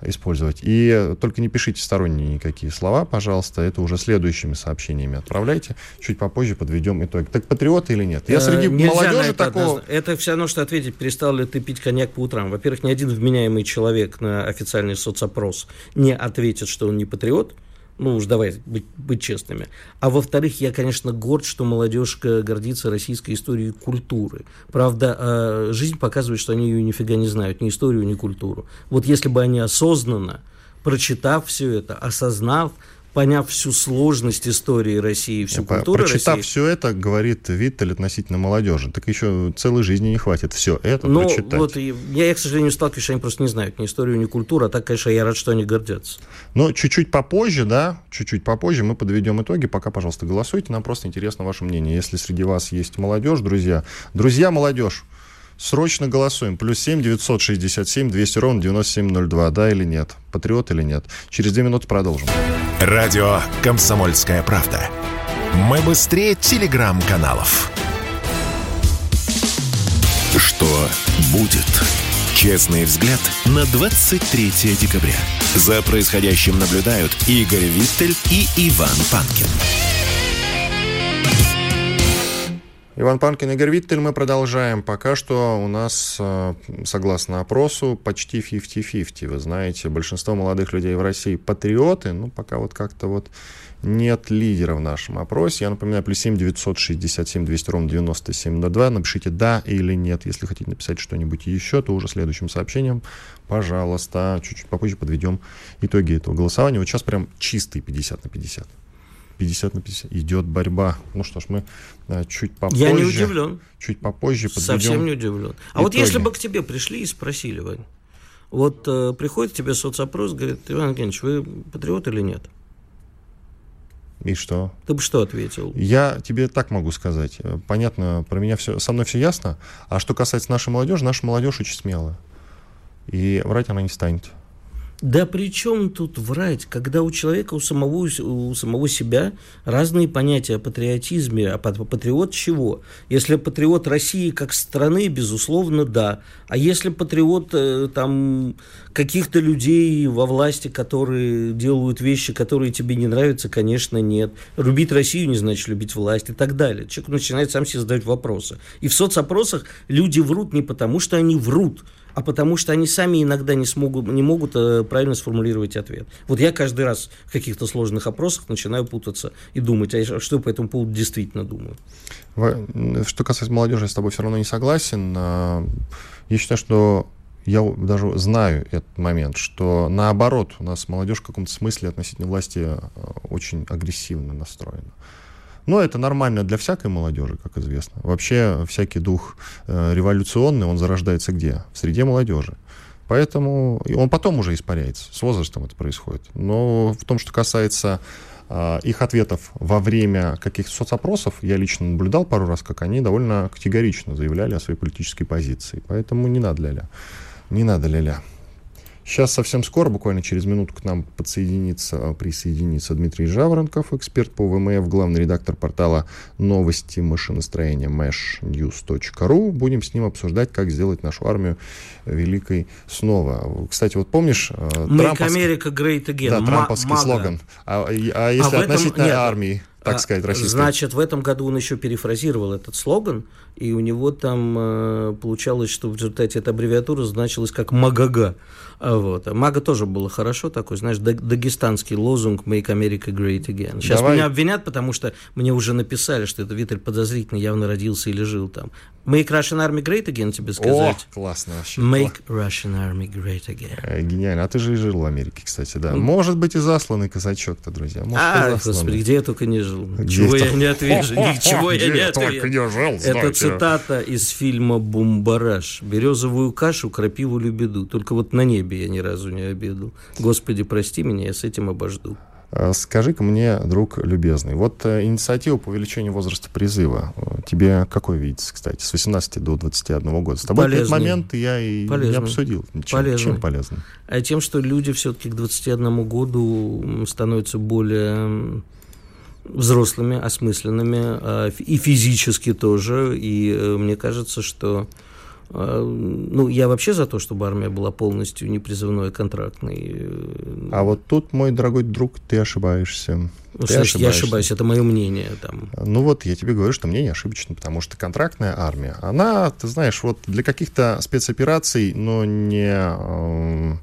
Speaker 2: использовать. И только не пишите сторонние никакие слова, пожалуйста. Это уже следующими сообщениями отправляйте. Чуть попозже подведем итог. Так патриоты или нет? Я
Speaker 3: Э,
Speaker 2: среди
Speaker 3: нельзя
Speaker 2: молодежи
Speaker 3: это
Speaker 2: такого...
Speaker 3: однозначно. Это все равно, что ответить, перестал ли ты пить коньяк по утрам. Во-первых, ни один вменяемый человек на официальный соцопрос не ответит, что он не патриот. Ну уж давай быть, быть честными. А во-вторых, я, конечно, горд, что молодежь э, гордится российской историей и культуры. Правда, э, жизнь показывает, что они ее нифига не знают, ни историю, ни культуру. Вот если бы они осознанно, прочитав все это, осознав, поняв всю сложность истории России, всю
Speaker 2: По-
Speaker 3: культуру
Speaker 2: Прочитав
Speaker 3: России,
Speaker 2: все это, говорит Виттель относительно молодежи. Так еще целой жизни не хватит все это
Speaker 3: Ну,
Speaker 2: прочитать.
Speaker 3: вот я, я, к сожалению, сталкиваюсь, что они просто не знают ни историю, ни культуру, а так, конечно, я рад, что они гордятся.
Speaker 2: Но чуть-чуть попозже, да, чуть-чуть попозже мы подведем итоги. Пока, пожалуйста, голосуйте. Нам просто интересно ваше мнение. Если среди вас есть молодежь, друзья, друзья, молодежь, срочно голосуем. Плюс 7 967 200 ровно 9702. Да или нет? Патриот или нет? Через две минуты продолжим.
Speaker 1: Радио «Комсомольская правда». Мы быстрее телеграм-каналов. Что будет? Честный взгляд на 23 декабря. За происходящим наблюдают Игорь Виттель и Иван Панкин.
Speaker 2: Иван Панкин, Игорь Виттель, мы продолжаем. Пока что у нас, э, согласно опросу, почти 50-50. Вы знаете, большинство молодых людей в России патриоты, ну, пока вот как-то вот нет лидера в нашем опросе. Я напоминаю, плюс 7 967 200 ровно 9702. Напишите «да» или «нет». Если хотите написать что-нибудь еще, то уже следующим сообщением, пожалуйста, чуть-чуть попозже подведем итоги этого голосования. Вот сейчас прям чистый 50 на 50. 50 на 50. Идет борьба. Ну что ж, мы а, чуть попозже...
Speaker 3: Я не удивлен.
Speaker 2: Чуть попозже подведем
Speaker 3: Совсем не удивлен. А
Speaker 2: итоги.
Speaker 3: вот если бы к тебе пришли и спросили, Вань, вот э, приходит тебе соцопрос, говорит, Иван Евгеньевич, вы патриот или нет?
Speaker 2: И что?
Speaker 3: Ты бы что ответил?
Speaker 2: Я тебе так могу сказать. Э, Понятно, про меня все, со мной все ясно. А что касается нашей молодежи, наша молодежь очень смелая. И врать она не станет.
Speaker 3: Да при чем тут врать, когда у человека, у самого, у самого себя разные понятия о патриотизме, а патриот чего? Если патриот России как страны, безусловно, да. А если патриот э, там каких-то людей во власти, которые делают вещи, которые тебе не нравятся, конечно, нет. Любить Россию не значит любить власть и так далее. Человек начинает сам себе задать вопросы. И в соцопросах люди врут не потому, что они врут, а потому что они сами иногда не, смогут, не могут э, правильно сформулировать ответ. Вот я каждый раз в каких-то сложных опросах начинаю путаться и думать, а что по этому поводу действительно думаю.
Speaker 2: Что касается молодежи, я с тобой все равно не согласен. А, я считаю, что я даже знаю этот момент, что наоборот, у нас молодежь в каком-то смысле относительно власти э, очень агрессивно настроена. Но это нормально для всякой молодежи, как известно. Вообще всякий дух э, революционный, он зарождается где? В среде молодежи. Поэтому и он потом уже испаряется. С возрастом это происходит. Но в том, что касается э, их ответов во время каких-то соцопросов, я лично наблюдал пару раз, как они довольно категорично заявляли о своей политической позиции. Поэтому не надо ля-ля. Не надо ля-ля. Сейчас совсем скоро, буквально через минуту, к нам подсоединится, присоединится Дмитрий Жаворонков, эксперт по ВМФ, главный редактор портала новости машиностроения mashnews.ru. Будем с ним обсуждать, как сделать нашу армию великой снова. Кстати, вот помнишь...
Speaker 3: Make America Great Again.
Speaker 2: Да, трамповский Мага. слоган. А, а если а этом, относительно нет, армии? Так сказать, российской.
Speaker 3: Значит, в этом году он еще перефразировал этот слоган, и у него там э, получалось, что в результате эта аббревиатура значилась как «Магага». А вот. А Мага тоже было хорошо такой, знаешь, дагестанский лозунг «Make America Great Again». Сейчас Давай. меня обвинят, потому что мне уже написали, что это Виталь подозрительно явно родился или жил там. Make Russian Army Great Again, тебе сказать?
Speaker 2: О, классно вообще.
Speaker 3: Make Russian Army Great Again.
Speaker 2: Э, гениально. А ты же и жил в Америке, кстати, да. Может быть, и засланный казачок-то, друзья. Может,
Speaker 3: а, господи, где я только не жил. Ничего я не отвижу, ничего я не отвижу. Это цитата из фильма «Бумбараш». Березовую кашу, крапиву любеду. Только вот на небе я ни разу не обедал. Господи, прости меня, я с этим обожду.
Speaker 2: А, скажи-ка мне, друг любезный, вот э, инициатива по увеличению возраста призыва, э, тебе какой видится, кстати, с 18 до 21 года? С тобой полезный. этот момент я и полезный. не обсудил. Чем полезный. чем полезно?
Speaker 3: А тем, что люди все-таки к 21 году становятся более взрослыми, осмысленными, а, и физически тоже. И э, мне кажется, что ну, я вообще за то, чтобы армия была полностью непризывной, контрактной.
Speaker 2: А вот тут, мой дорогой друг, ты ошибаешься. Ну,
Speaker 3: ты значит, ошибаешься. я ошибаюсь, это мое мнение. Там.
Speaker 2: Ну вот, я тебе говорю, что мнение ошибочно, потому что контрактная армия, она, ты знаешь, вот для каких-то спецопераций, но не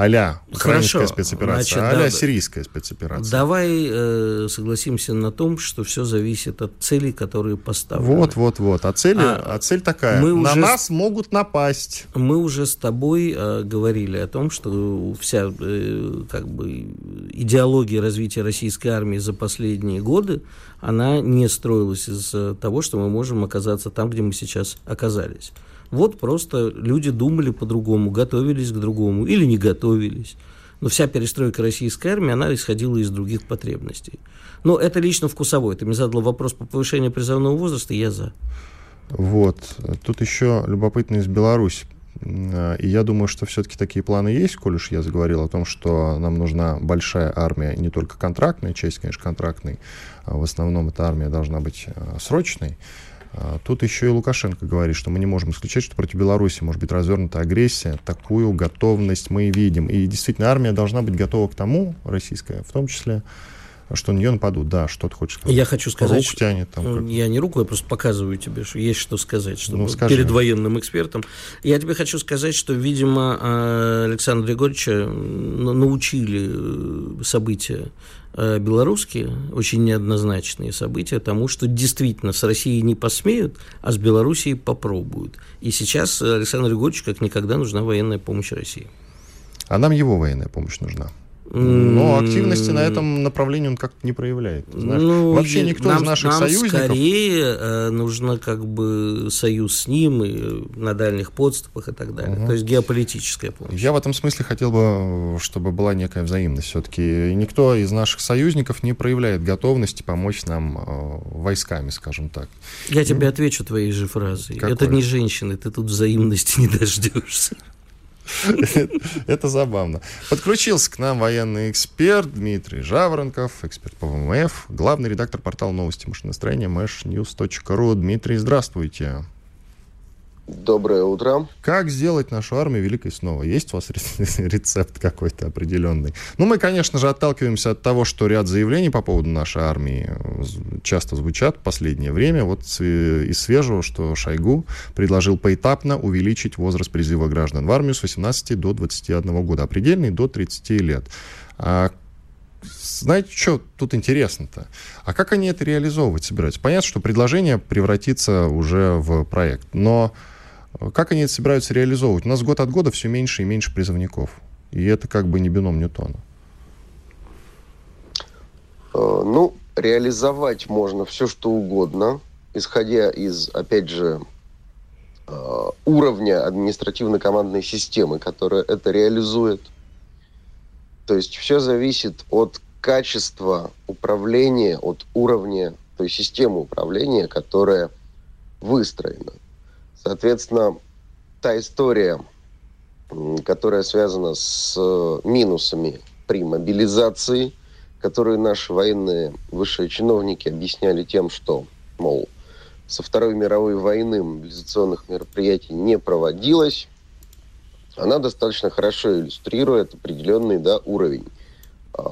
Speaker 2: а-ля украинская спецоперация, а-ля да, сирийская спецоперация.
Speaker 3: Давай э, согласимся на том, что все зависит от целей, которые поставлены.
Speaker 2: Вот, вот, вот. А цель, а, а цель такая. Мы на уже, нас могут напасть.
Speaker 3: Мы уже с тобой э, говорили о том, что вся э, как бы идеология развития российской армии за последние годы, она не строилась из того, что мы можем оказаться там, где мы сейчас оказались. Вот просто люди думали по-другому, готовились к другому или не готовились. Но вся перестройка российской армии, она исходила из других потребностей. Но это лично вкусовой. Ты мне задал вопрос по повышению призывного возраста, я за.
Speaker 2: Вот. Тут еще любопытно из Беларуси. И я думаю, что все-таки такие планы есть, коль уж я заговорил о том, что нам нужна большая армия, не только контрактная, часть, конечно, контрактной, а в основном эта армия должна быть а, срочной. А, тут еще и Лукашенко говорит, что мы не можем исключать, что против Беларуси может быть развернута агрессия. Такую готовность мы видим. И действительно, армия должна быть готова к тому, российская в том числе, что на нее нападут. Да, что ты хочешь сказать?
Speaker 3: Я хочу сказать,
Speaker 2: руку тянет, там,
Speaker 3: как... я не руку, я просто показываю тебе, что есть что сказать, чтобы ну, перед военным экспертом. Я тебе хочу сказать, что, видимо, а, Александра Григорьевича научили э, события э, белорусские, очень неоднозначные события тому, что действительно с Россией не посмеют, а с Белоруссией попробуют. И сейчас Александру Григорьевичу как никогда нужна военная помощь России.
Speaker 2: А нам его военная помощь нужна. Но активности на этом направлении он как-то не проявляет. Знаешь, ну, вообще никто нам, из наших
Speaker 3: нам
Speaker 2: союзников...
Speaker 3: скорее э, нужно как бы союз с ним и на дальних подступах и так далее. Угу. То есть геополитическая помощь.
Speaker 2: Я в этом смысле хотел бы, чтобы была некая взаимность. Все-таки никто из наших союзников не проявляет готовности помочь нам э, войсками, скажем так.
Speaker 3: Я тебе отвечу твоей же фразой. Какой? Это не женщины, ты тут взаимности не дождешься.
Speaker 2: Это забавно. Подключился к нам военный эксперт Дмитрий Жаворонков, эксперт по ВМФ, главный редактор портала новости машиностроения mashnews.ru. Дмитрий, здравствуйте.
Speaker 5: Доброе утро.
Speaker 2: Как сделать нашу армию великой снова? Есть у вас рецепт какой-то определенный? Ну, мы, конечно же, отталкиваемся от того, что ряд заявлений по поводу нашей армии часто звучат в последнее время. Вот из свежего, что Шойгу предложил поэтапно увеличить возраст призыва граждан в армию с 18 до 21 года, а предельный до 30 лет. А знаете, что тут интересно-то? А как они это реализовывать собираются? Понятно, что предложение превратится уже в проект, но как они это собираются реализовывать? У нас год от года все меньше и меньше призывников. И это как бы не бином Ньютона.
Speaker 5: Э, ну, реализовать можно все, что угодно, исходя из, опять же, э, уровня административно-командной системы, которая это реализует. То есть все зависит от качества управления, от уровня той системы управления, которая выстроена. Соответственно, та история, которая связана с э, минусами при мобилизации, которые наши военные высшие чиновники объясняли тем, что, мол, со Второй мировой войны мобилизационных мероприятий не проводилось, она достаточно хорошо иллюстрирует определенный да, уровень э,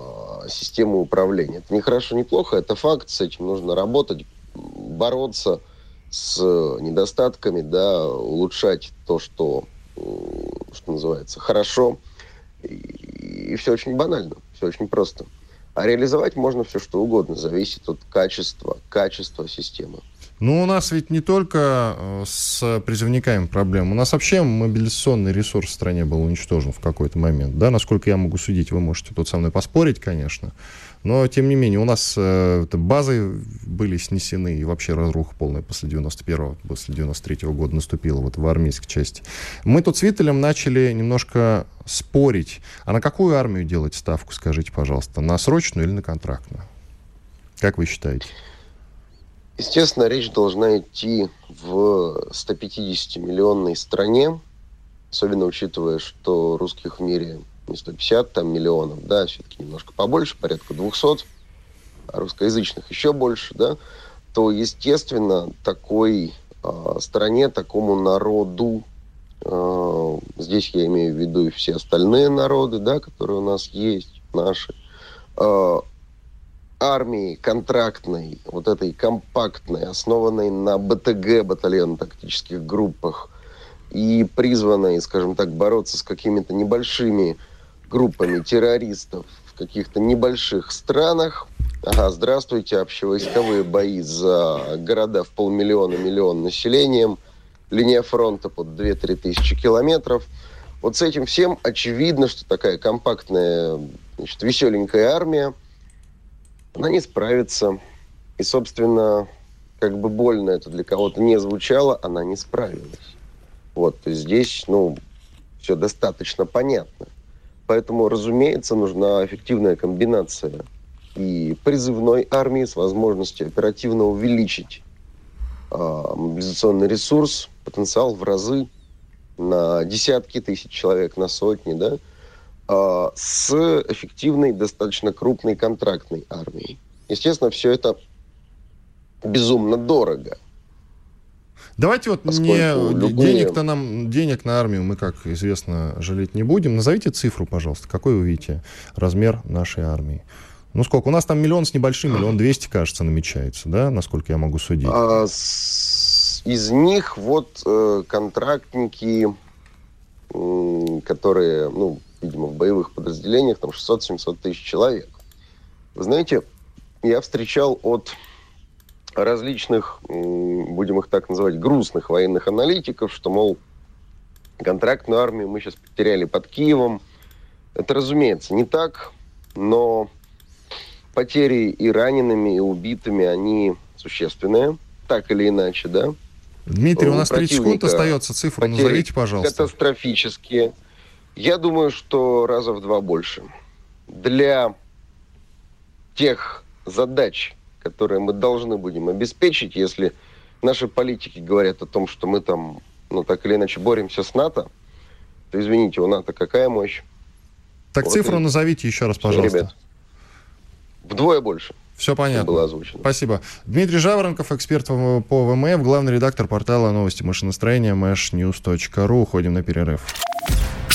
Speaker 5: системы управления. Это не хорошо, не плохо, это факт, с этим нужно работать, бороться – с недостатками, да, улучшать то, что, что называется, хорошо. И, и все очень банально, все очень просто. А реализовать можно все что угодно, зависит от качества, качества системы.
Speaker 2: Ну, у нас ведь не только э, с призывниками проблем. У нас вообще мобилизационный ресурс в стране был уничтожен в какой-то момент. Да, насколько я могу судить, вы можете тут со мной поспорить, конечно. Но, тем не менее, у нас э, базы были снесены, и вообще разруха полная после 91-го, после 93-го года наступила вот в армейской части. Мы тут с Виттелем начали немножко спорить. А на какую армию делать ставку, скажите, пожалуйста? На срочную или на контрактную? Как вы считаете?
Speaker 5: Естественно, речь должна идти в 150-миллионной стране, особенно учитывая, что русских в мире не 150 там, миллионов, да, все-таки немножко побольше, порядка 200, а русскоязычных еще больше, да, то, естественно, такой э, стране, такому народу, э, здесь я имею в виду и все остальные народы, да, которые у нас есть, наши, э, армии контрактной, вот этой компактной, основанной на БТГ, батальонно-тактических группах, и призванной, скажем так, бороться с какими-то небольшими группами террористов в каких-то небольших странах. Ага, здравствуйте, общевойсковые бои за города в полмиллиона, миллион населением, линия фронта под 2-3 тысячи километров. Вот с этим всем очевидно, что такая компактная, значит, веселенькая армия, она не справится. И, собственно, как бы больно это для кого-то не звучало, она не справилась. Вот, здесь, ну, все достаточно понятно. Поэтому, разумеется, нужна эффективная комбинация и призывной армии с возможностью оперативно увеличить э, мобилизационный ресурс, потенциал в разы на десятки тысяч человек, на сотни, да, э, с эффективной, достаточно крупной контрактной армией. Естественно, все это безумно дорого.
Speaker 2: Давайте вот не любые... денег-то нам, денег на армию мы, как известно, жалеть не будем. Назовите цифру, пожалуйста. Какой вы видите размер нашей армии? Ну сколько? У нас там миллион с небольшим, миллион двести, кажется, намечается, да, насколько я могу судить? А,
Speaker 5: с, из них вот э, контрактники, э, которые, ну, видимо, в боевых подразделениях, там 600-700 тысяч человек. Вы знаете, я встречал от различных, будем их так называть, грустных военных аналитиков, что, мол, контрактную армию мы сейчас потеряли под Киевом. Это, разумеется, не так, но потери и ранеными, и убитыми, они существенные, так или иначе, да.
Speaker 2: Дмитрий, у, у нас 30 секунд остается, цифру назовите, пожалуйста.
Speaker 5: Катастрофические. Я думаю, что раза в два больше. Для тех задач, которые мы должны будем обеспечить, если наши политики говорят о том, что мы там, ну, так или иначе боремся с НАТО, то, извините, у НАТО какая мощь?
Speaker 2: Так вот цифру и... назовите еще раз, пожалуйста. Ребят,
Speaker 5: Вдвое больше.
Speaker 2: Все понятно. Было озвучено. Спасибо. Дмитрий Жаворонков, эксперт по ВМФ, главный редактор портала новости машиностроения mashnews.ru. Уходим на перерыв.